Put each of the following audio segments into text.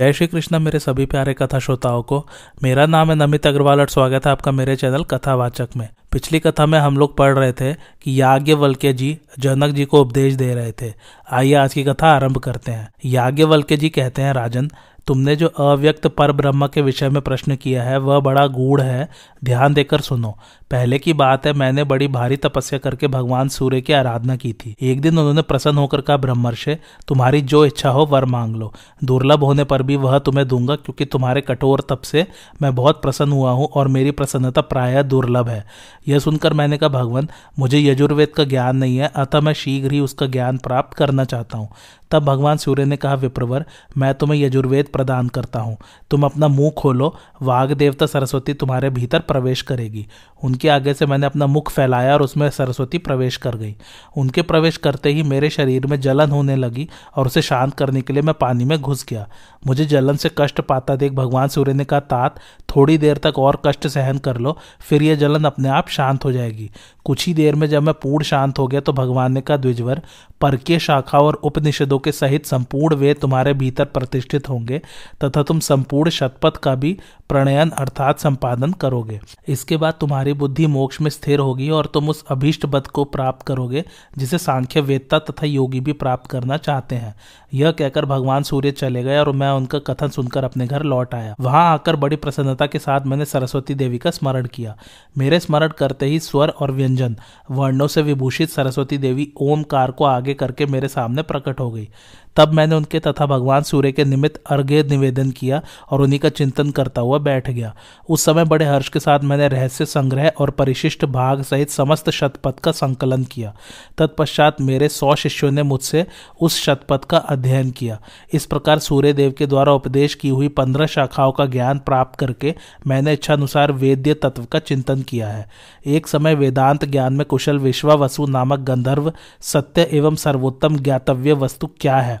जय श्री कृष्ण, मेरे सभी प्यारे कथा श्रोताओं को। मेरा नाम है नमित अग्रवाल और स्वागत है आपका मेरे चैनल कथावाचक में। पिछली कथा में हम लोग पढ़ रहे थे कि याज्ञवल्क्य जी जनक जी को उपदेश दे रहे थे। आइए आज की कथा आरंभ करते हैं। याज्ञवल्क्य जी कहते हैं, राजन तुमने जो अव्यक्त पर ब्रह्म के विषय में प्रश्न किया है, वह बड़ा गूढ़ है। ध्यान देकर सुनो। पहले की बात है, मैंने बड़ी भारी तपस्या करके भगवान सूर्य की आराधना की थी। एक दिन उन्होंने प्रसन्न होकर कहा, ब्रह्मर्षे, तुम्हारी जो इच्छा हो, वर मांग लो। दुर्लभ होने पर भी वह तुम्हें दूँगा, क्योंकि तुम्हारे कठोर तप से मैं बहुत प्रसन्न हुआ हूँ और मेरी प्रसन्नता प्राय दुर्लभ है। यह सुनकर मैंने कहा, भगवान, मुझे यजुर्वेद का ज्ञान नहीं है, अतः मैं शीघ्र ही उसका ज्ञान प्राप्त करना चाहता हूँ। तब भगवान सूर्य ने कहा, विप्रवर, मैं तुम्हें यजुर्वेद प्रदान करता हूँ। तुम अपना मुँह खोलो वाघ देवता सरस्वती तुम्हारे भीतर प्रवेश करेगी। उनके आगे से मैंने अपना मुख फैलाया और उसमें सरस्वती प्रवेश कर गई। उनके प्रवेश करते ही मेरे शरीर में जलन होने लगी और उसे शांत करने के लिए मैं पानी में घुस गया। मुझे जलन से कष्ट पाता देख भगवान सूर्य ने कहा, तात, थोड़ी देर तक और कष्ट सहन कर लो, फिर यह जलन अपने आप शांत हो जाएगी। कुछ ही देर में जब मैं पूर्ण शांत हो गया तो भगवान ने कहा, द्विजवर, परकीय शाखा और उपनिषदों के सहित संपूर्ण वे तुम्हारे भीतर प्रतिष्ठित होंगे, तथा तुम संपूर्ण शतपथ का भी प्रणयन अर्थात संपादन करोगे। इसके बाद तुम्हारी बुद्धि मोक्ष में स्थिर होगी और तुम उस अभीष्ट पद को प्राप्त करोगे, जिसे सांख्य वेदता तथा योगी भी प्राप्त करना चाहते हैं। यह कहकर भगवान सूर्य चले गए और मैं उनका कथन सुनकर अपने घर लौट आया। वहाँ आकर बड़ी प्रसन्नता के साथ मैंने सरस्वती देवी का स्मरण किया। मेरे स्मरण करते ही स्वर और व्यंजन, वर्णों से विभूषित सरस्वती देवी ओमकार को आगे करके मेरे सामने प्रकट हो गई। तब मैंने उनके तथा भगवान सूर्य के निमित्त अर्घ्य निवेदन किया और उन्हीं का चिंतन करता हुआ बैठ गया। उस समय बड़े हर्ष के साथ मैंने रहस्य संग्रह और परिशिष्ट भाग सहित समस्त शतपथ का संकलन किया। तत्पश्चात मेरे सौ शिष्यों ने मुझसे उस शतपथ का अध्ययन किया। इस प्रकार सूर्य देव के द्वारा उपदेश की हुई पंद्रह शाखाओं का ज्ञान प्राप्त करके मैंने इच्छानुसार वेद्य तत्व का चिंतन किया है। एक समय वेदांत ज्ञान में कुशल विश्वावसु नामक गंधर्व सत्य एवं सर्वोत्तम ज्ञातव्य वस्तु क्या है?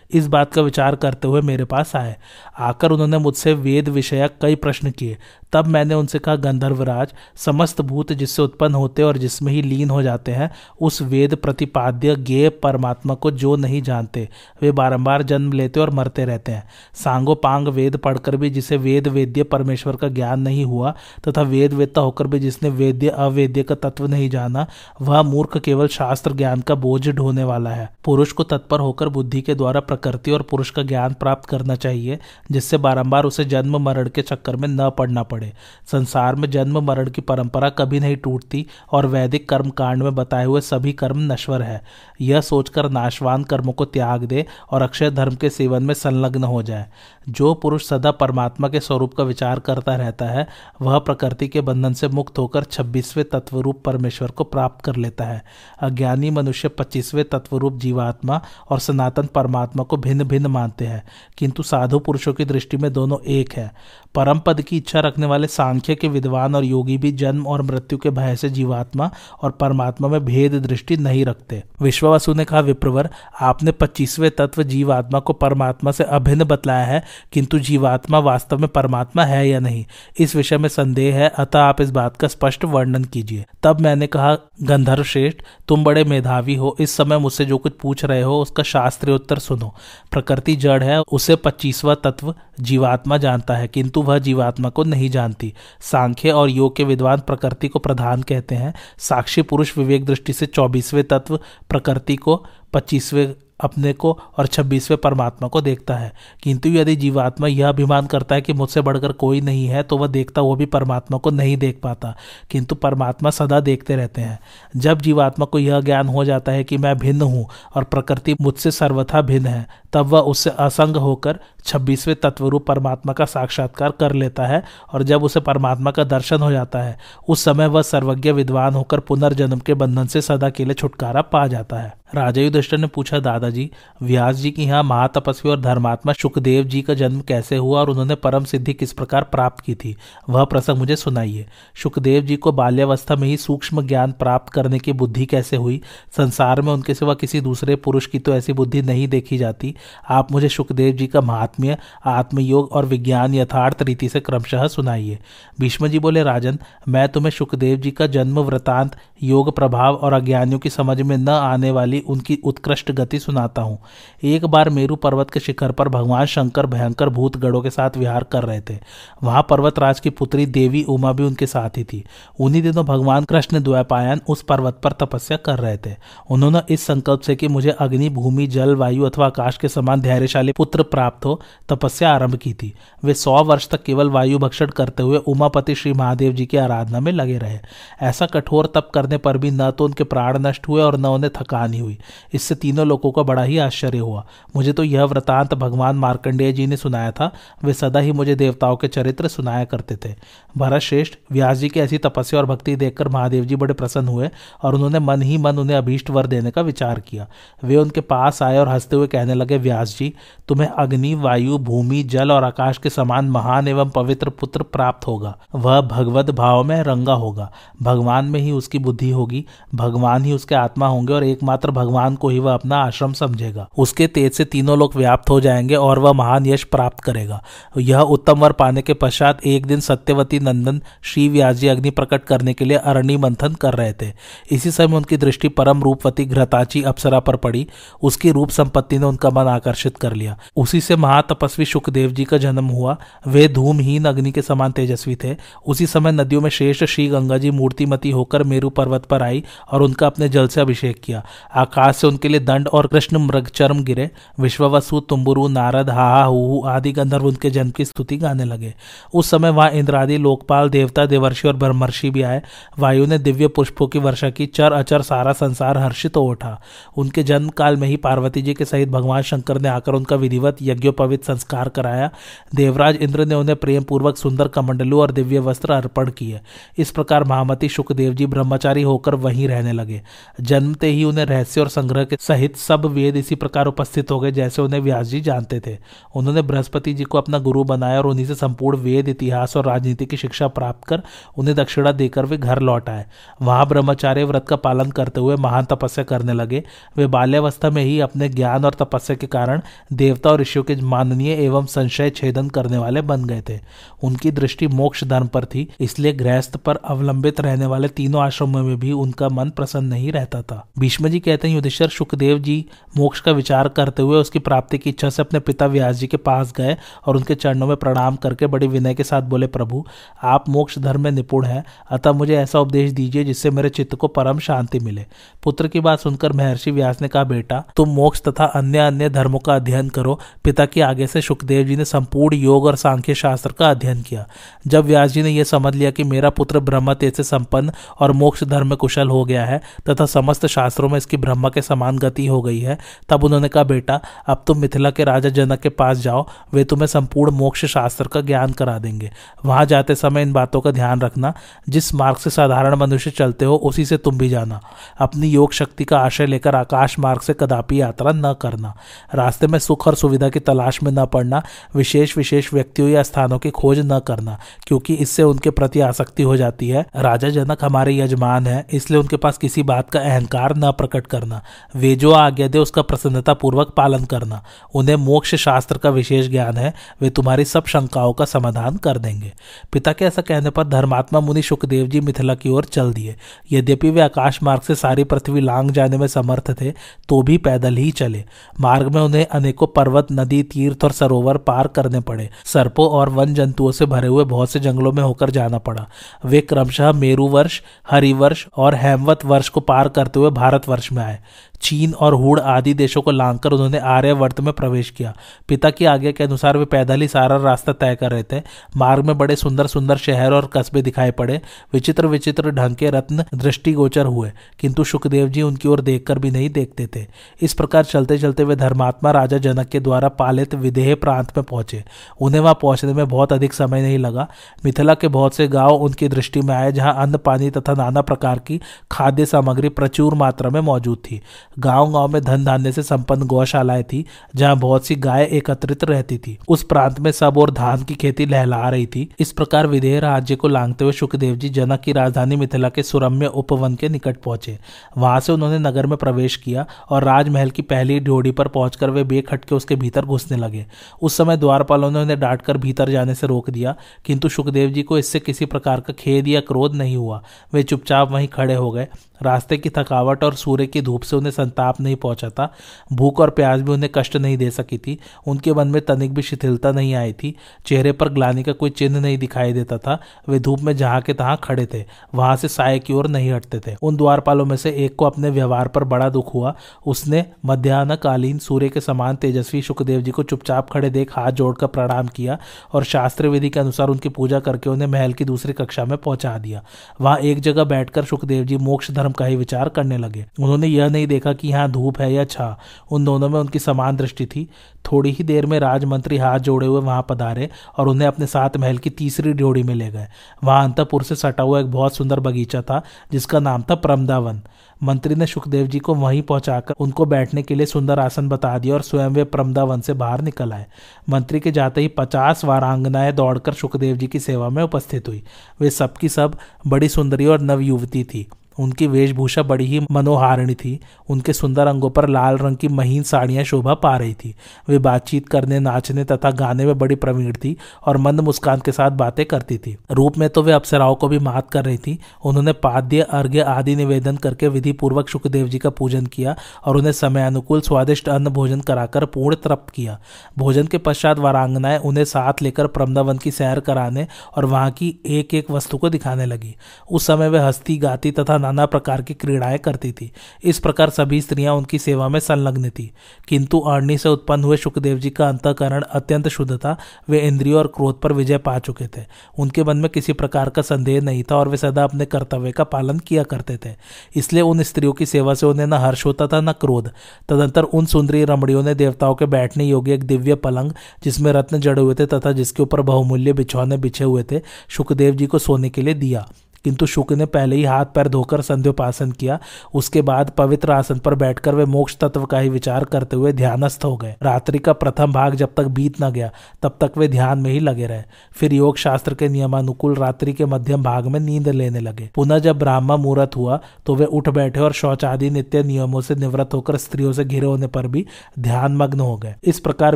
इस बात का विचार करते हुए मेरे पास आए। आकर उन्होंने मुझसे वेद विषयक कई प्रश्न किए। तब मैंने उनसे कहा गंधर्वराज समस्त भूत जिससे उत्पन्न होते और जिसमें ही लीन हो जाते हैं, उस वेद प्रतिपाद्य ज्ञेय परमात्मा को जो नहीं जानते, वे बारंबार जन्म लेते और मरते रहते हैं। सांगो पांग वेद पढ़कर भी जिसे वेद वेद्य परमेश्वर का ज्ञान नहीं हुआ, तथा वेद वेदता होकर भी जिसने वेद्य अवेद्य का तत्व नहीं जाना, वह मूर्ख केवल शास्त्र ज्ञान का बोझ ढोने वाला है। पुरुष को तत्पर होकर बुद्धि के द्वारा प्रकृति और पुरुष का ज्ञान प्राप्त करना चाहिए, जिससे बारंबार उसे जन्म मरण के चक्कर में न पड़ना पड़े। संसार में जन्म मरण की परंपरा कभी नहीं टूटती और वैदिक कर्म कांड में बताए हुए सभी कर्म नश्वर है। यह सोचकर नाशवान कर्मों को त्याग दे और अक्षय धर्म के सेवन में संलग्न हो जाए। जो पुरुष सदा परमात्मा के स्वरूप का विचार करता रहता है, वह प्रकृति के बंधन से मुक्त होकर छब्बीसवें तत्वरूप परमेश्वर को प्राप्त कर लेता है। अज्ञानी मनुष्य पच्चीसवें तत्वरूप जीवात्मा और सनातन परमात्मा को भिन्न भिन्न मानते हैं, किंतु साधु पुरुषों की दृष्टि में दोनों एक है। परम पद की इच्छा रखने वाले सांख्य के विद्वान और योगी भी जन्म और मृत्यु के भय से जीवात्मा और परमात्मा में भेद दृष्टि नहीं रखते। विश्ववासु ने कहा, विप्रवर, आपने पच्चीसवें तत्व जीवात्मा को परमात्मा से अभिन्न बतलाया है, किंतु जीवात्मा वास्तव में परमात्मा है या नहीं? इस विषय में संदेह है, अतः आप इस बात का स्पष्ट वर्णन कीजिए। तब मैंने कहा गंधर्व श्रेष्ठ तुम बड़े मेधावी हो, इस समय मुझसे जो कुछ पूछ रहे हो, उसका शास्त्रीय उत्तर सुनो। प्रकृति जड़ है, उसे पच्चीसवा तत्व जीवात्मा जानता है, किंतु वह जीवात्मा को नहीं जानती। सांख्य और योग के विद्वान प्रकृति को प्रधान कहते हैं। साक्षी पुरुष विवेक दृष्टि से चौबीसवें तत्व प्रकृति को पच्चीसवें अपने को और छब्बीसवें परमात्मा को देखता है। किंतु यदि जीवात्मा यह अभिमान करता है कि मुझसे बढ़कर कोई नहीं है तो वह देखता वो भी परमात्मा को नहीं देख पाता। किंतु परमात्मा सदा देखते रहते हैं। जब जीवात्मा को यह ज्ञान हो जाता है कि मैं भिन्न हूँ और प्रकृति मुझसे सर्वथा भिन्न है, तब वह उससे असंग होकर छब्बीसवें तत्वरूप परमात्मा का साक्षात्कार कर लेता है और जब उसे परमात्मा का दर्शन हो जाता है, उस समय वह सर्वज्ञ विद्वान होकर पुनर्जन्म के बंधन से सदा के लिए छुटकारा पा जाता है। राजा युधिष्ठर ने पूछा, दादाजी, व्यास जी की यहाँ महातपस्वी और धर्मात्मा सुखदेव जी का जन्म कैसे हुआ और उन्होंने परम सिद्धि किस प्रकार प्राप्त की थी? वह प्रसंग मुझे सुनाइए। सुखदेव जी को बाल्यावस्था में ही सूक्ष्म ज्ञान प्राप्त करने की बुद्धि कैसे हुई? संसार में उनके सिवा किसी दूसरे पुरुष की तो ऐसी बुद्धि नहीं देखी जाती। आप मुझे सुखदेव जी का महात्म्य, आत्मयोग और विज्ञान यथार्थ रीति से क्रमशः सुनाइए। भीष्म जी बोले, राजन, मैं तुम्हें सुखदेव जी का जन्म वृतांत योग प्रभाव और अज्ञानियों की समझ में न आने वाली उनकी उत्कृष्ट गति सुनाता हूँ। एक बार मेरू पर्वत के शिखर पर भगवान शंकर भयंकर भूत गढ़ों के साथ विहार कर रहे थे। वहाँ पर्वतराज की पुत्री देवी उमा भी उनके साथ ही थी। उन्हीं दिनों भगवान कृष्ण द्वैपायन उस पर्वत पर तपस्या कर रहे थे। उन्होंने इस संकल्प से कि मुझे अग्नि, भूमि, जल, वायु अथवा आकाश के समान धैर्यशाली पुत्र प्राप्त हो, तपस्या आरंभ की थी। वे सौ वर्ष तक केवल वायु भक्षण करते हुए उमापति श्री महादेव जी की आराधना में लगे रहे। ऐसा कठोर तप करने पर भी न तो उनके प्राण नष्ट हुए और न उन्हें थकान ही हुई। इससे तीनों लोगों का बड़ा ही आश्चर्य हुआ। मुझे तो यह वृतांत भगवान मार्कंडेय जी ने सुनाया था। वे सदा ही मुझे देवताओं के चरित्र सुनाया करते थे। भरत श्रेष्ठ, व्यास जी की ऐसी तपस्या और भक्ति देखकर महादेव जी बड़े प्रसन्न हुए और उन्होंने मन ही मन उन्हें अभीष्ट वर देने का विचार किया। वे उनके पास आए और हँसते हुए कहने लगे, व्यास जी, तुम्हें अग्नि, वायु, भूमि, जल और आकाश के समान महान एवं पवित्र पुत्र प्राप्त होगा। वह भगवत भाव में रंगा होगा। भगवान में ही उसकी बुद्धि होगी। भगवान ही उसके आत्मा होंगे और एकमात्र भगवान को ही वह अपना आश्रम समझेगा। उसके तेज से तीनों लोग व्याप्त हो जाएँगे और वह महान यश प्राप्त करेगा। यह उत्तम वर पाने के पश्चात एक दिन सत्यवती नंदन श्री व्यास जी अग्नि प्रकट करने के लिए अरणी मंथन कर रहे थे। इसी समय उनकी दृष्टि परम रूपवती घृताची अप्सरा पर पड़ी। उसकी रूप संपत्ति ने उनका मन आकर्षित कर लिया। उसी से महातपस्वी सुखदेव जी का जन्म हुआ। वे धूमहीन अग्नि के समान तेजस्वी थे। उसी समय नदियों में श्रेष्ठ श्री गंगा जी मूर्तिमती होकर मेरु पर्वत पर आई और उनका अपने जल से अभिषेक किया। आकाश से उनके लिए दंड और कृष्ण मृग चरम गिरे। विश्ववसु, तुम्बुरु, नारद, हाहा हु आदि गंधर्व उनके जन्म की स्तुति गाने लगे। उस समय वहाँ इंद्रादि, लोकपाल, देवता, देवर्षि और ब्रह्मर्षि भी आए। वायु ने दिव्य पुष्पों की वर्षा की, चर अचर सारा संसार हर्षित हो उठा। उनके जन्म काल में ही पार्वती जी के सहित भगवान शंकर ने आकर उनका विधिवत यज्ञोपवित संस्कार कराया। देवराज इंद्र ने उन्हें प्रेम पूर्वक सुंदर कमंडलू और दिव्य वस्त्र अर्पण किए। इस प्रकार महामती सुखदेव जी ब्रह्मचारी होकर वहीं रहने लगे। जन्मते ही उन्हें रहस्य और संग्रह के सहित सब वेद इसी प्रकार उपस्थित हो गए जैसे उन्हें व्यास जी जानते थे। उन्होंने बृहस्पति जी को अपना गुरु बनाया और उन्हीं से संपूर्ण वेद, इतिहास और राजनीति की शिक्षा प्राप्त कर उन्हें दक्षिणा देकर वे घर लौट आए। वहाँ ब्रह्मचार्य व्रत का पालन करते हुए महान तपस्या करने लगे। वे बाल्यावस्था में ही अपने ज्ञान और तपस्या के कारण देवता और ऋषियों के माननीय एवं संशय छेदन करने वाले बन गए थे। उनकी दृष्टि मोक्ष धर्म पर थी, इसलिए गृहस्थ पर अवलंबित रहने वाले तीनों आश्रमों में भी उनका मन प्रसन्न नहीं रहता था। भीष्म जी कहते हैं, युधिष्ठर सुखदेव जी मोक्ष का विचार करते हुए उसकी प्राप्ति की इच्छा से अपने पिता व्यास जी के पास गए और उनके चरणों में प्रणाम करके बड़ी विनय के साथ बोले, प्रभु, आप मोक्ष धर्म में निपुण हैं, अतः मुझे ऐसा उपदेश दीजिए जिससे मेरे चित्त को परम शांति मिले। पुत्र की बात सुनकर महर्षि व्यास ने कहा, बेटा, तुम मोक्ष तथा अन्य अन्य धर्मों का अध्ययन करो। पिता की आगे से सुखदेव जी ने संपूर्ण योग और सांख्य शास्त्र का अध्ययन किया। जब व्यास जी ने यह समझ लिया कि मेरा पुत्र ब्रह्म तेज से संपन्न और मोक्ष धर्म में कुशल हो गया है तथा समस्त शास्त्रों में इसकी ब्रह्म के समान गति हो गई है। तब उन्होंने कहा, बेटा, अब तुम मिथिला के राजा जनक के पास जाओ, वे तुम्हें संपूर्ण मोक्ष शास्त्र का ज्ञान करा देंगे। वहाँ जाते समय इन बातों का ध्यान रखना। जिस मार्ग से साधारण मनुष्य चलते हो, उसी से तुम भी जाना। अपनी योग शक्ति का आशय लेकर आकाश मार्ग से कदापि यात्रा न करना। रास्ते में सुख और सुविधा की तलाश में न पड़ना। विशेष विशेष व्यक्तियों या स्थानों की खोज न करना, क्योंकि इससे उनके प्रति आसक्ति हो जाती है। राजा जनक हमारे यजमान है, इसलिए उनके पास किसी बात का अहंकार न प्रकट करना। वे जो आज्ञा दे, उसका प्रसन्नता पूर्वक पालन करना। उन्हें मोक्ष शास्त्र का विशेष ज्ञान है, वे तुम्हारी सब शंकाओं का समाधान कर देंगे। पिता के ऐसा कहने पर धर्मात्मा मुनि सुखदेव जी मिथिला की ओर चल दिए। यद्यपि वे आकाश मार्ग से सारी पृथ्वी लांग जाने में समर्थ थे तो भी पैदल ही चले। मार्ग में उन्हें अनेकों पर्वत, नदी, तीर्थ और सरोवर पार करने पड़े। सर्पों और वन जंतुओं से भरे हुए बहुत से जंगलों में होकर जाना पड़ा। वे क्रमशः मेरु वर्ष हरिवर्ष और हेमवत वर्ष को पार करते हुए भारतवर्ष में आए। Yeah. चीन और हुड़ आदि देशों को लांघकर उन्होंने आर्यवर्त में प्रवेश किया। पिता की आज्ञा के अनुसार वे पैदल ही सारा रास्ता तय कर रहे थे। मार्ग में बड़े सुंदर सुंदर शहर और कस्बे दिखाई पड़े। विचित्र विचित्र ढंग के रत्न दृष्टिगोचर हुए, किंतु सुखदेव जी उनकी ओर देखकर भी नहीं देखते थे। इस प्रकार चलते चलते वे धर्मात्मा राजा जनक के द्वारा पालित विदेह प्रांत में पहुँचे। उन्हें वहाँ पहुँचने में बहुत अधिक समय नहीं लगा। मिथिला के बहुत से गाँव उनकी दृष्टि में आए, जहाँ अन्न, पानी तथा नाना प्रकार की खाद्य सामग्री प्रचुर मात्रा में मौजूद थी। गाँव गाँव में धन धान्य से संपन्न गौशालाएँ थी, जहाँ बहुत सी गाय एकत्रित रहती थी। उस प्रांत में सब और धान की खेती लहला रही थी। इस प्रकार विदेह राज्य को लांगते हुए सुखदेव जी जनक की राजधानी मिथिला के सुरम्य उपवन के निकट पहुँचे। वहाँ से उन्होंने नगर में प्रवेश किया और राजमहल की पहली ड्योढ़ी पर पहुंचकर वे बेखटके उसके भीतर घुसने लगे। उस समय द्वारपालों ने उन्हें डांटकर भीतर जाने से रोक दिया, किंतु सुखदेव जी को इससे किसी प्रकार का खेद या क्रोध नहीं हुआ। वे चुपचाप वहीं खड़े हो गए। रास्ते की थकावट और सूर्य की धूप से उन्हें संताप नहीं पहुँचा था भूख और प्यास भी उन्हें कष्ट नहीं दे सकी थी। उनके मन में तनिक भी शिथिलता नहीं आई थी। चेहरे पर ग्लानी का कोई चिन्ह नहीं दिखाई देता था। वे धूप में जहाँ के तहां खड़े थे, वहाँ से साय की ओर नहीं हटते थे। उन द्वारपालों में से एक को अपने व्यवहार पर बड़ा दुख हुआ। उसने मध्यान्हकालीन सूर्य के समान तेजस्वी सुखदेव जी को चुपचाप खड़े देख हाथ जोड़कर प्रणाम किया और शास्त्र विधि के अनुसार उनकी पूजा करके उन्हें महल की दूसरी कक्षा में पहुँचा दिया। वहाँ एक जगह बैठकर सुखदेव जी मोक्ष धर्म का ही विचार करने लगे। उन्होंने यह नहीं देखा कि यहाँ धूप है या छा। उन दोनों में उनकी समान दृष्टि थी। थोड़ी ही देर में राजमंत्री हाथ जोड़े हुए वहाँ पधारे और उन्हें अपने साथ महल की तीसरी ड्योड़ी में ले गए। वहाँ अंतपुर से सटा हुआ एक बहुत सुंदर बगीचा था, जिसका नाम था प्रमदावन। मंत्री ने सुखदेव जी को वहीं पहुंचाकर उनको बैठने के लिए सुंदर आसन बता दिया और स्वयं वे प्रमदावन से बाहर निकल आए। मंत्री के जाते ही पचास वारांगनाएँ दौड़कर सुखदेव जी की सेवा में उपस्थित हुई। वे सबकी सब बड़ी सुंदरी और नव युवती थी। उनकी वेशभूषा बड़ी ही मनोहारिणी थी। उनके सुंदर अंगों पर लाल रंग की महीन साड़ियाँ शोभा पा रही थी। वे बातचीत करने, नाचने तथा गाने में बड़ी प्रवीण थी और मंद मुस्कान के साथ बातें करती थी। रूप में तो वे अप्सराओं को भी मात कर रही थी। उन्होंने पाद्य, अर्घ्य आदि निवेदन करके विधि पूर्वक सुखदेव जी का पूजन किया और उन्हें समय अनुकूल स्वादिष्ट अन्न भोजन कराकर पूर्ण तृप्त किया। भोजन के पश्चात वारांगनाएँ उन्हें साथ लेकर प्रमदावन की सैर कराने और वहाँ की एक एक वस्तु को दिखाने लगी। उस समय वे हस्ती गाती तथा नाना प्रकार की क्रीड़ाएँ करती थी। इस प्रकार सभी स्त्रियाँ उनकी सेवा में संलग्न थी। किंतु अरणी से उत्पन्न हुए सुखदेव जी का अंतकरण अत्यंत शुद्ध था। वे इंद्रियों और क्रोध पर विजय पा चुके थे। उनके मन में किसी प्रकार का संदेह नहीं था और वे सदा अपने कर्तव्य का पालन किया करते थे। इसलिए उन स्त्रियों की सेवा से उन्हें न हर्ष होता था, न क्रोध। तदंतर उन सुंदरी रमणियों ने देवताओं के बैठने योग्य एक दिव्य पलंग, जिसमें रत्न जड़े हुए थे तथा जिसके ऊपर बहुमूल्य बिछौने बिछे हुए थे सुखदेव जी को सोने के लिए दिया। किंतु शुक ने पहले ही हाथ पैर धोकर संध्योपासन किया। उसके बाद पवित्र आसन पर बैठकर वे मोक्ष तत्व का ही विचार करते हुए ध्यानस्थ हो गए। रात्रि का प्रथम भाग जब तक बीत न गया, तब तक वे ध्यान में ही लगे रहे। फिर योग शास्त्र के नियमानुकूल रात्रि के मध्यम भाग में नींद लेने लगे। पुनः जब ब्राह्मण मुहूर्त हुआ तो वे उठ बैठे और शौच आदि नित्य नियमों से निवृत्त होकर स्त्रियों से घिरे होने पर भी ध्यान मग्न हो गए। इस प्रकार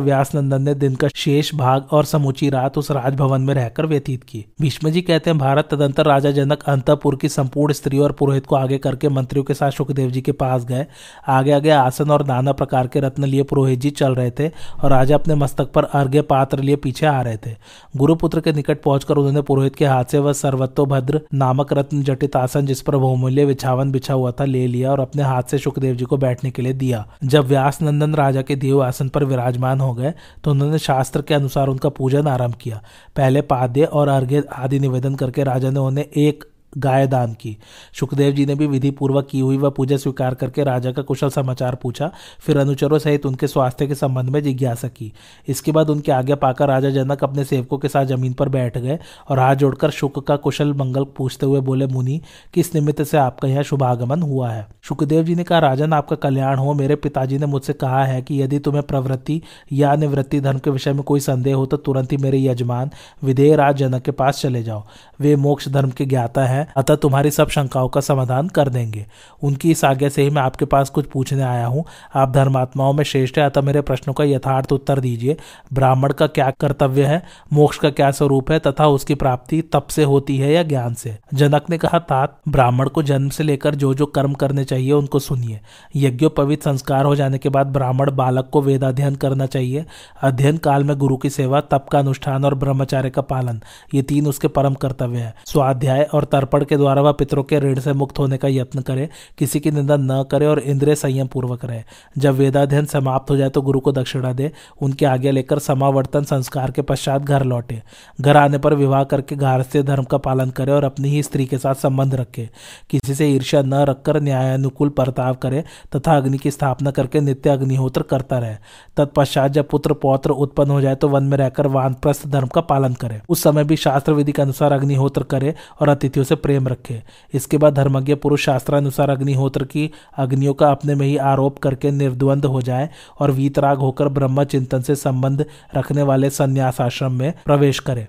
व्यास नंदन ने दिन का शेष भाग और समूची रात उस राजभवन में रहकर व्यतीत की। भीष्म जी कहते हैं, भारत तदंतर राजा जनक जनक अंतपुर की संपूर्ण स्त्री और पुरोहित को आगे करके मंत्रियों के साथ सुखदेव जी के पास गए। आगे आगे आसन और नाना प्रकार के रत्न लिए पुरोहित जी चल रहे थे और राजा अपने मस्तक पर अर्घ्य पात्र लिए पीछे आ रहे थे। गुरुपुत्र के निकट पहुंचकर उन्होंने पुरोहित के हाथ से वह सर्वतोभद्र नामक रत्न जटित आसन जिस पर बहुमूल्य विछावन बिछा हुआ था, ले लिया और अपने हाथ से सुखदेव जी को बैठने के लिए दिया। जब व्यास नंदन राजा के दिए आसन पर विराजमान हो गए तो उन्होंने शास्त्र के अनुसार उनका पूजन आरंभ किया। पहले पाद्य और अर्घ्य आदि निवेदन करके राजा ने उन्हें एक गाय दान की। सुखदेव जी ने भी विधि पूर्वक की हुई वह पूजा स्वीकार करके राजा का कुशल समाचार पूछा। फिर अनुचरों सहित उनके स्वास्थ्य के संबंध में जिज्ञासा की। इसके बाद उनके आज्ञा पाकर राजा जनक अपने सेवकों के साथ ज़मीन पर बैठ गए और हाथ जोड़कर शुक का कुशल मंगल पूछते हुए बोले, मुनि, किस निमित्त से आपका यहाँ शुभागमन हुआ है? सुखदेव जी ने कहा, राजन, आपका कल्याण हो। मेरे पिताजी ने मुझसे कहा है कि यदि तुम्हें प्रवृत्ति या निवृत्ति धर्म के विषय में कोई संदेह हो तो तुरंत ही मेरे यजमान विधेय राज जनक के पास चले जाओ। वे मोक्ष धर्म के ज्ञाता है। अतः तुम्हारी सब शंकाओं का समाधान कर देंगे। उनकी इस आज्ञा से ही मैं आपके पास कुछ पूछने आया हूँ। आप धर्मात्माओं में श्रेष्ठ है, अतः मेरे प्रश्नों का यथार्थ उत्तर दीजिए। ब्राह्मण का क्या कर्तव्य है? मोक्ष का क्या स्वरूप है? तथा उसकी प्राप्ति तप से होती है या ज्ञान से? जनक ने कहा, तात, ब्राह्मण को जन्म से लेकर जो जो कर्म करने चाहिए उनको सुनिए। यज्ञोपवित संस्कार हो जाने के बाद ब्राह्मण बालक को वेदाध्ययन करना चाहिए। अध्ययन काल में गुरु की सेवा, तप का अनुष्ठान और ब्रह्मचार्य का पालन, ये तीन उसके परम कर्तव्य है। स्वाध्याय और तर्पण तर्पण के द्वारा वह पितरों के ऋण से मुक्त होने का यत्न करे, किसी की निंदा न करे और इंद्रिय संयम पूर्वक रहे। जब वेदाध्ययन समाप्त हो जाए तो गुरु को दक्षिणा दे, उनकी आज्ञा लेकर समावर्तन संस्कार के पश्चात घर लौटे। घर आने पर विवाह करके से धर्म का पालन करे और अपनी ही स्त्री के साथ संबंध रखे। किसी से ईर्ष्या न रखकर न्यायानुकूल बर्ताव करे तथा अग्नि की स्थापना करके नित्य अग्निहोत्र करता रहे। तत्पश्चात जब पुत्र पौत्र उत्पन्न हो जाए तो वन में रहकर वानप्रस्थ धर्म का पालन करे। उस समय भी शास्त्र विधि के अनुसार अग्निहोत्र करे और अतिथियों से प्रेम रखे। इसके बाद धर्मज्ञ पुरुष शास्त्रानुसार अग्निहोत्र की अग्नियों का अपने में ही आरोप करके निर्द्वंद हो जाए और वीतराग होकर ब्रह्म चिंतन से संबंध रखने वाले संन्यास आश्रम में प्रवेश करे।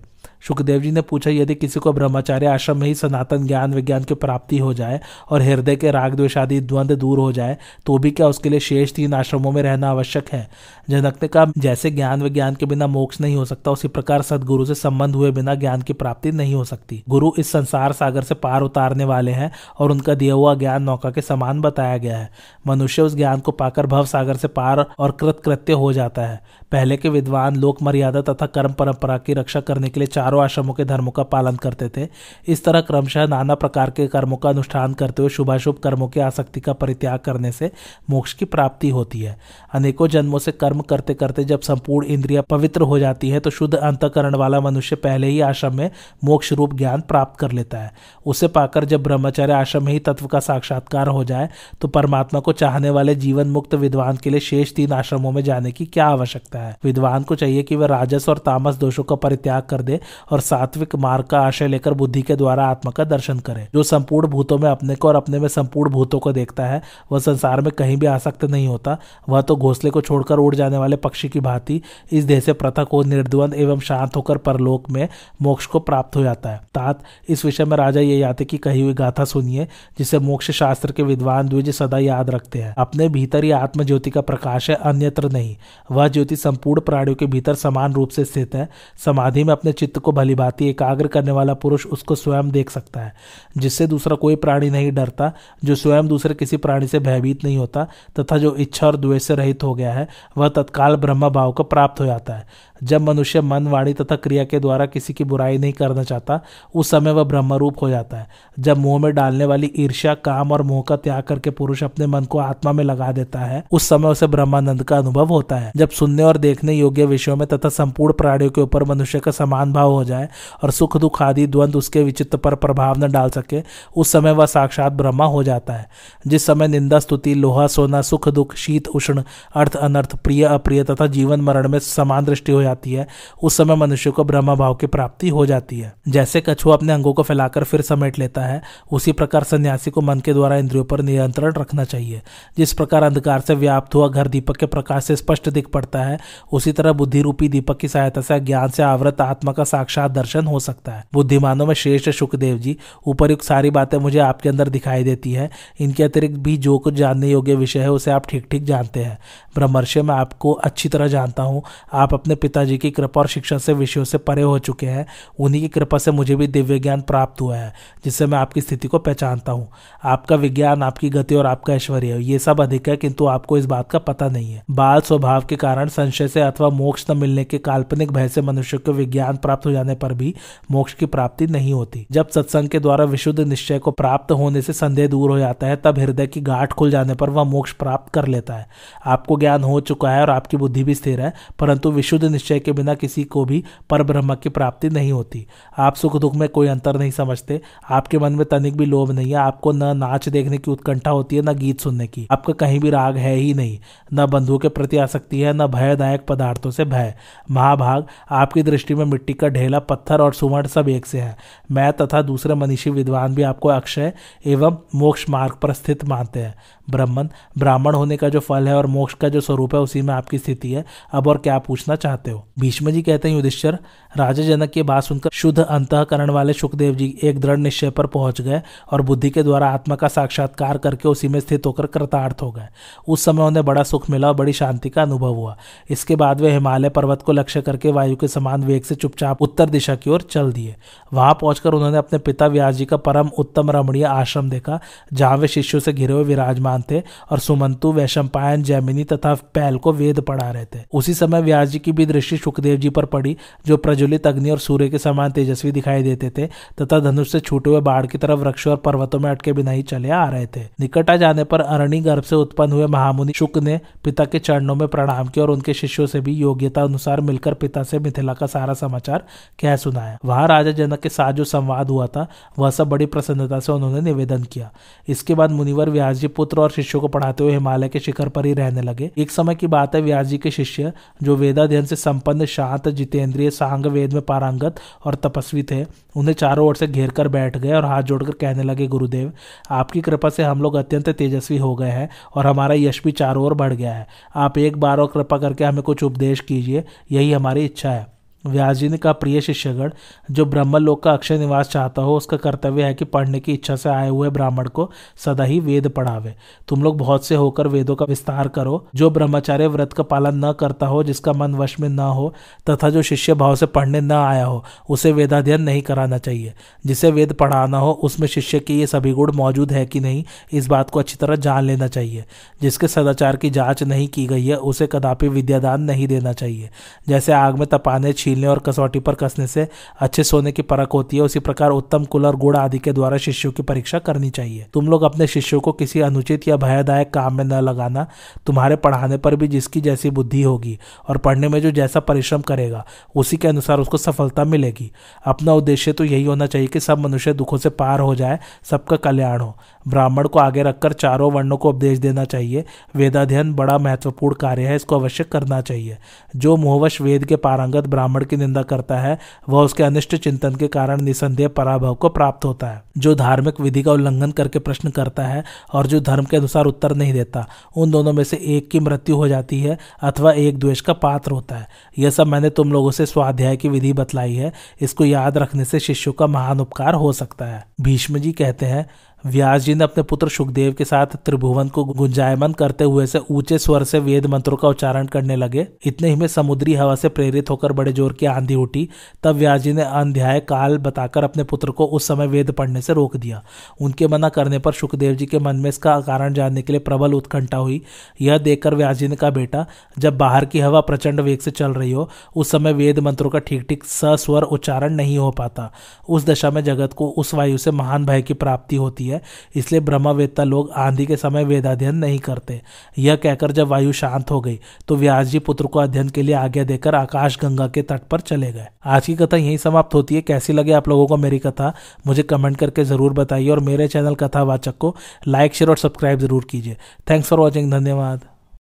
सुखदेव जी ने पूछा, यदि किसी को ब्रह्मचार्य आश्रम में ही सनातन ज्ञान, विज्ञान की प्राप्ति हो जाए और हृदय के राग द्वेषादि द्वंद दूर हो जाए तो भी क्या उसके लिए शेष तीन आश्रमों में रहना आवश्यक है? जनक ने कहा, जैसे ज्ञान, विज्ञान के बिना मोक्ष नहीं हो सकता, उसी प्रकार सदगुरु से संबंध हुए बिना ज्ञान की प्राप्ति नहीं हो सकती। गुरु इस संसार सागर से पार उतारने वाले हैं और उनका दिया हुआ ज्ञान नौका के समान बताया गया है। मनुष्य उस ज्ञान को पाकर भव सागर से पार और कृत कृत्य हो जाता है। पहले के विद्वान लोक मर्यादा तथा कर्म परंपरा की रक्षा करने के लिए चारों आश्रमों के धर्मों का पालन करते थे। इस तरह क्रमशः नाना प्रकार के कर्मों का अनुष्ठान करते हुए शुभाशुभ कर्मों की आसक्ति का परित्याग करने से मोक्ष की प्राप्ति होती है। अनेकों जन्मों से कर्म करते करते जब संपूर्ण इंद्रिया पवित्र हो जाती है तो शुद्ध अंतकरण वाला मनुष्य पहले ही आश्रम में मोक्ष रूप ज्ञान प्राप्त कर लेता है। उसे पाकर जब ब्रह्मचर्य आश्रम में ही तत्व का साक्षात्कार हो जाए तो परमात्मा को चाहने वाले जीवन मुक्त विद्वान के लिए शेष तीन आश्रमों में जाने की क्या आवश्यकता है। विद्वान को चाहिए कि वह राजस और तामस दोषों का परित्याग कर दे और सात्विक मार्ग का आशय लेकर बुद्धि के द्वारा आत्मा का दर्शन करे। जो संपूर्ण भूतों में अपने को और अपने में संपूर्ण भूतों को देखता है, वह संसार में कहीं भी आसक्त नहीं होता। वह तो घोसले को छोड़कर उड़ जाने वाले पक्षी की भांति इस देह से पृथक हो निर्द्वंद एवं शांत होकर परलोक में मोक्ष को प्राप्त हो जाता है। तात, इस विषय में राजा ये याते की कही हुई गाथा सुनिए, जिसे मोक्ष शास्त्र के विद्वान द्विज सदा याद रखते हैं। अपने भीतर ही आत्म ज्योति का प्रकाश है, अन्यत्र नहीं। वह ज्योति संपूर्ण प्राणियों के भीतर समान रूप से स्थित है। समाधि में अपने चित्त को भली भलीभांति एकाग्र करने वाला पुरुष उसको स्वयं देख सकता है, जिससे दूसरा कोई प्राणी नहीं डरता, जो स्वयं दूसरे किसी प्राणी से भयभीत नहीं होता, तथा जो इच्छा और द्वेष से रहित हो गया है, वह तत्काल ब्रह्म भाव को प्राप्त हो जाता है। जब मनुष्य मन वाणी तथा क्रिया के द्वारा किसी की बुराई नहीं करना चाहता, उस समय वह ब्रह्मरूप हो जाता है। जब मुँह में डालने वाली ईर्ष्या, काम और मोह का त्याग करके पुरुष अपने मन को आत्मा में लगा देता है, उस समय उसे ब्रह्मानंद का अनुभव होता है। जब सुनने और देखने योग्य विषयों में तथा संपूर्ण प्राणियों के ऊपर मनुष्य का समान भाव हो जाए और सुख दुख आदि द्वंद उसके विचित्र पर प्रभाव न डाल सके, उस समय वह साक्षात ब्रह्मा हो जाता है। जिस समय निंदा, स्तुति, लोहा, सोना, सुख दुख, शीत, उष्ण, अर्थ, अनर्थ, प्रिय, अप्रिय तथा जीवन मरण में समान दृष्टि हो जाती है, उस समय मनुष्य को ब्रह्म भाव की प्राप्ति हो जाती है। जैसे कछुआ अपने अंगों को फैलाकर फिर समेट लेता है, उसी प्रकार सन्यासी को मन के द्वारा इंद्रियों पर नियंत्रण रखना चाहिए। जिस प्रकार अंधकार से व्याप्त हुआ घर दीपक के प्रकाश से स्पष्ट दिख पड़ता है, उसी तरह बुद्धि रूपी दीपक की सहायता से ज्ञान से आवृत आत्मा का साक्षात दर्शन हो सकता है। बुद्धिमानों में श्रेष्ठ सुखदेव जी, उपरयुक्त सारी बातें मुझे आपके अंदर दिखाई देती है। इनके अतिरिक्त भी जो कुछ जानने योग्य विषय है, उसे आप ठीक ठीक जानते हैं। ब्रह्मर्षि, मैं आपको अच्छी तरह जानता हूँ। आप अपने पिताजी की कृपा और शिक्षा से विषयों से परे हो चुके हैं। उन्हीं की कृपा से मुझे भी दिव्य ज्ञान प्राप्त हुआ है, जिससे मैं आपकी स्थिति को पहचानता हूँ। आपका विज्ञान, आपकी गति और आपका ऐश्वर्य, ये सब अधिक है, किंतु आपको इस बात का पता नहीं है। बाल स्वभाव के कारण संशय से अथवा मोक्ष न मिलने के काल्पनिक भय से मनुष्य को विज्ञान प्राप्त हो जाने पर भी मोक्ष की प्राप्ति नहीं होती। जब सत्संग के द्वारा विशुद्ध निश्चय को प्राप्त होने से संदेह दूर हो जाता है, तब हृदय की गांठ खुल जाने पर वह मोक्ष प्राप्त कर लेता है। आपको ज्ञान हो चुका है और आपकी बुद्धि भी स्थिर है, परंतु विशुद्ध निश्चय के बिना किसी को भी पर ब्रह्म की प्राप्ति नहीं होती। आप सुख दुख में कोई अंतर नहीं समझते। आपके मन में तनिक भी लोभ नहीं है। आपको न नाच देखने की उत्कंठा होती है, न गीत सुनने की। आपका कहीं भी राग है ही नहीं। न बंधुओं के प्रति आसक्ति है, न भयदायक पदार्थों से भय। महाभाग, आपकी दृष्टि में मिट्टी का ढेला, पत्थर और सुवर्ण सब एक से है। मैं तथा दूसरे मनीषी विद्वान भी आपको अक्षय एवं मोक्ष मार्ग पर स्थित मानते हैं। ब्राह्मण ब्राह्मण होने का जो फल है और मोक्ष का जो स्वरूप है, उसी में आपकी स्थिति है। अब और क्या पूछना चाहते हो? भीष्म जी कहते हैं, युधिष्ठर राजा जनक की बात सुनकर शुद्ध अंतकरण वाले सुखदेव जी एक दृढ़ निश्चय पर पहुँच गए और बुद्धि के द्वारा आत्मा का साक्षात्कार करके उसी में स्थित होकर कृतार्थ हो गए। उस समय उन्हें बड़ा सुख मिला और बड़ी शांति का अनुभव हुआ। इसके बाद वे हिमालय पर्वत को लक्ष्य करके वायु के समान वेग से चुपचाप उत्तर दिशा की ओर चल दिए। वहाँ पहुंचकर उन्होंने अपने पिता व्यास जी का परम उत्तम रमणीय आश्रम देखा, जहाँ वे शिष्यों से घिरे हुए विराजमान थे और सुमंतु, वैशंपायन, जैमिनी तथा पैल को वेद पढ़ा रहे थे। उसी समय व्यास जी की भी दृष्टि सुखदेव जी पर पड़ी, जो प्रज्वलित अग्नि और सूर्य के समान तेजस्वी दिखाई देते थे, तथा धनुष से छूटे हुए बाढ़ की तरफ़ वृक्षों और पर्वतों में अटके बिना ही चले आ रहे थे। निकट आ जाने पर अरणी गर्भ से उत्पन्न हुए महामुनि शुक ने पिता के चरणों में प्रणाम किया और उनके शिष्यों से भी योग्यता अनुसार मिलकर पिता से मिथिला का सारा समाचार कह सुनाया। वहाँ राजा जनक के साथ जो संवाद हुआ था, वह सब बड़ी प्रसन्नता से उन्होंने निवेदन किया। इसके बाद मुनिवर व्यास जी पुत्र और शिष्यों को पढ़ाते हुए हिमालय के शिखर पर ही रहने लगे। एक समय की बात है, व्यास जी के शिष्य, जो वेदाध्ययन से संपन्न शांत जितेंद्रिय सांग वेद में पारंगत और तपस्वी थे उन्हें चारों ओर से घेर कर बैठ गए और हाथ जोड़कर कहने लगे, गुरुदेव, आपकी कृपा से हम लोग अत्यंत तेजस्वी हो गए हैं और हमारा यश भी चारों ओर बढ़ गया है। आप एक बार और कृपा करके हमें कुछ उपदेश कीजिए, यही हमारी इच्छा है। व्यास जी ने कहा, प्रिय शिष्यगण, जो ब्रह्मलोक का अक्षय निवास चाहता हो, उसका कर्तव्य है कि पढ़ने की इच्छा से आए हुए ब्राह्मण को सदा ही वेद पढ़ावे। तुम लोग बहुत से होकर वेदों का विस्तार करो। जो ब्रह्मचार्य व्रत का पालन न करता हो, जिसका मन वश में न हो, तथा जो शिष्य भाव से पढ़ने न आया हो, उसे वेदाध्ययन नहीं कराना चाहिए। जिसे वेद पढ़ाना हो, उसमें शिष्य के ये सभी गुण मौजूद है कि नहीं, इस बात को अच्छी तरह जान लेना चाहिए। जिसके सदाचार की जाँच नहीं की गई है, उसे कदापि विद्यादान नहीं देना चाहिए। जैसे आग में तपाने छीलने और कसौटी पर कसने से अच्छे सोने की परख होती है। उसी प्रकार उत्तम, कुल और गुण आदि के द्वारा शिष्यों की परीक्षा करनी चाहिए। तुम लोग अपने शिष्यों को किसी अनुचित या भयदायक काम में न लगाना। तुम्हारे पढ़ाने पर भी जिसकी जैसी बुद्धि होगी और पढ़ने में जो जैसा परिश्रम करेगा, उसी के अनुसार उसको सफलता मिलेगी। अपना उद्देश्य तो यही होना चाहिए कि सब मनुष्य दुखों से पार हो जाए, सबका कल्याण हो। ब्राह्मण को आगे रखकर चारों वर्णों को उपदेश देना चाहिए। वेदाध्ययन बड़ा महत्वपूर्ण कार्य है, इसको अवश्य करना चाहिए। जो मोहवश वेद के पारंगत ब्राह्मण की निंदा करता है, वह उसके अनिष्ट चिंतन के कारण निसंदेह पराभव को प्राप्त होता है, जो धार्मिक विधि का उल्लंघन करके प्रश्न करता है और जो धर्म के अनुसार उत्तर नहीं देता। उन दोनों में से एक की मृत्यु हो जाती है अथवा एक द्वेष का पात्र होता है। यह सब मैंने तुम लोगों से स्वाध्याय की विधि बतलाई है। इसको याद रखने से शिष्यों का महान उपकार हो सकता है। भीष्म जी कहते हैं व्यास जी ने अपने पुत्र सुखदेव के साथ त्रिभुवन को गुंजायमन करते हुए से ऊँचे स्वर से वेद मंत्रों का उच्चारण करने लगे। इतने ही में समुद्री हवा से प्रेरित होकर बड़े ज़ोर की आंधी उठी। तब व्यास जी ने अध्याय काल बताकर अपने पुत्र को उस समय वेद पढ़ने से रोक दिया। उनके मना करने पर सुखदेव जी के मन में इसका कारण जानने के लिए प्रबल उत्कंठा हुई। यह देखकर व्यास जी ने कहा, बेटा, जब बाहर की हवा प्रचंड वेग से चल रही हो, उस समय वेद मंत्रों का ठीक ठीक सस्वर उच्चारण नहीं हो पाता। उस दशा में जगत को उस वायु से महान भय की प्राप्ति होती है, इसलिए ब्रह्मवेत्ता लोग आंधी के समय वेदाध्ययन नहीं करते। यह कहकर जब वायु शांत हो गई तो व्यास जी पुत्र को अध्ययन के लिए आज्ञा देकर आकाश गंगा के तट पर चले गए। आज की कथा यही समाप्त होती है। कैसी लगे आप लोगों को मेरी कथा? मुझे कमेंट करके ज़रूर बताइए और मेरे चैनल कथावाचक को लाइक, शेयर और सब्सक्राइब ज़रूर कीजिए। थैंक्स फॉर वॉचिंग धन्यवाद।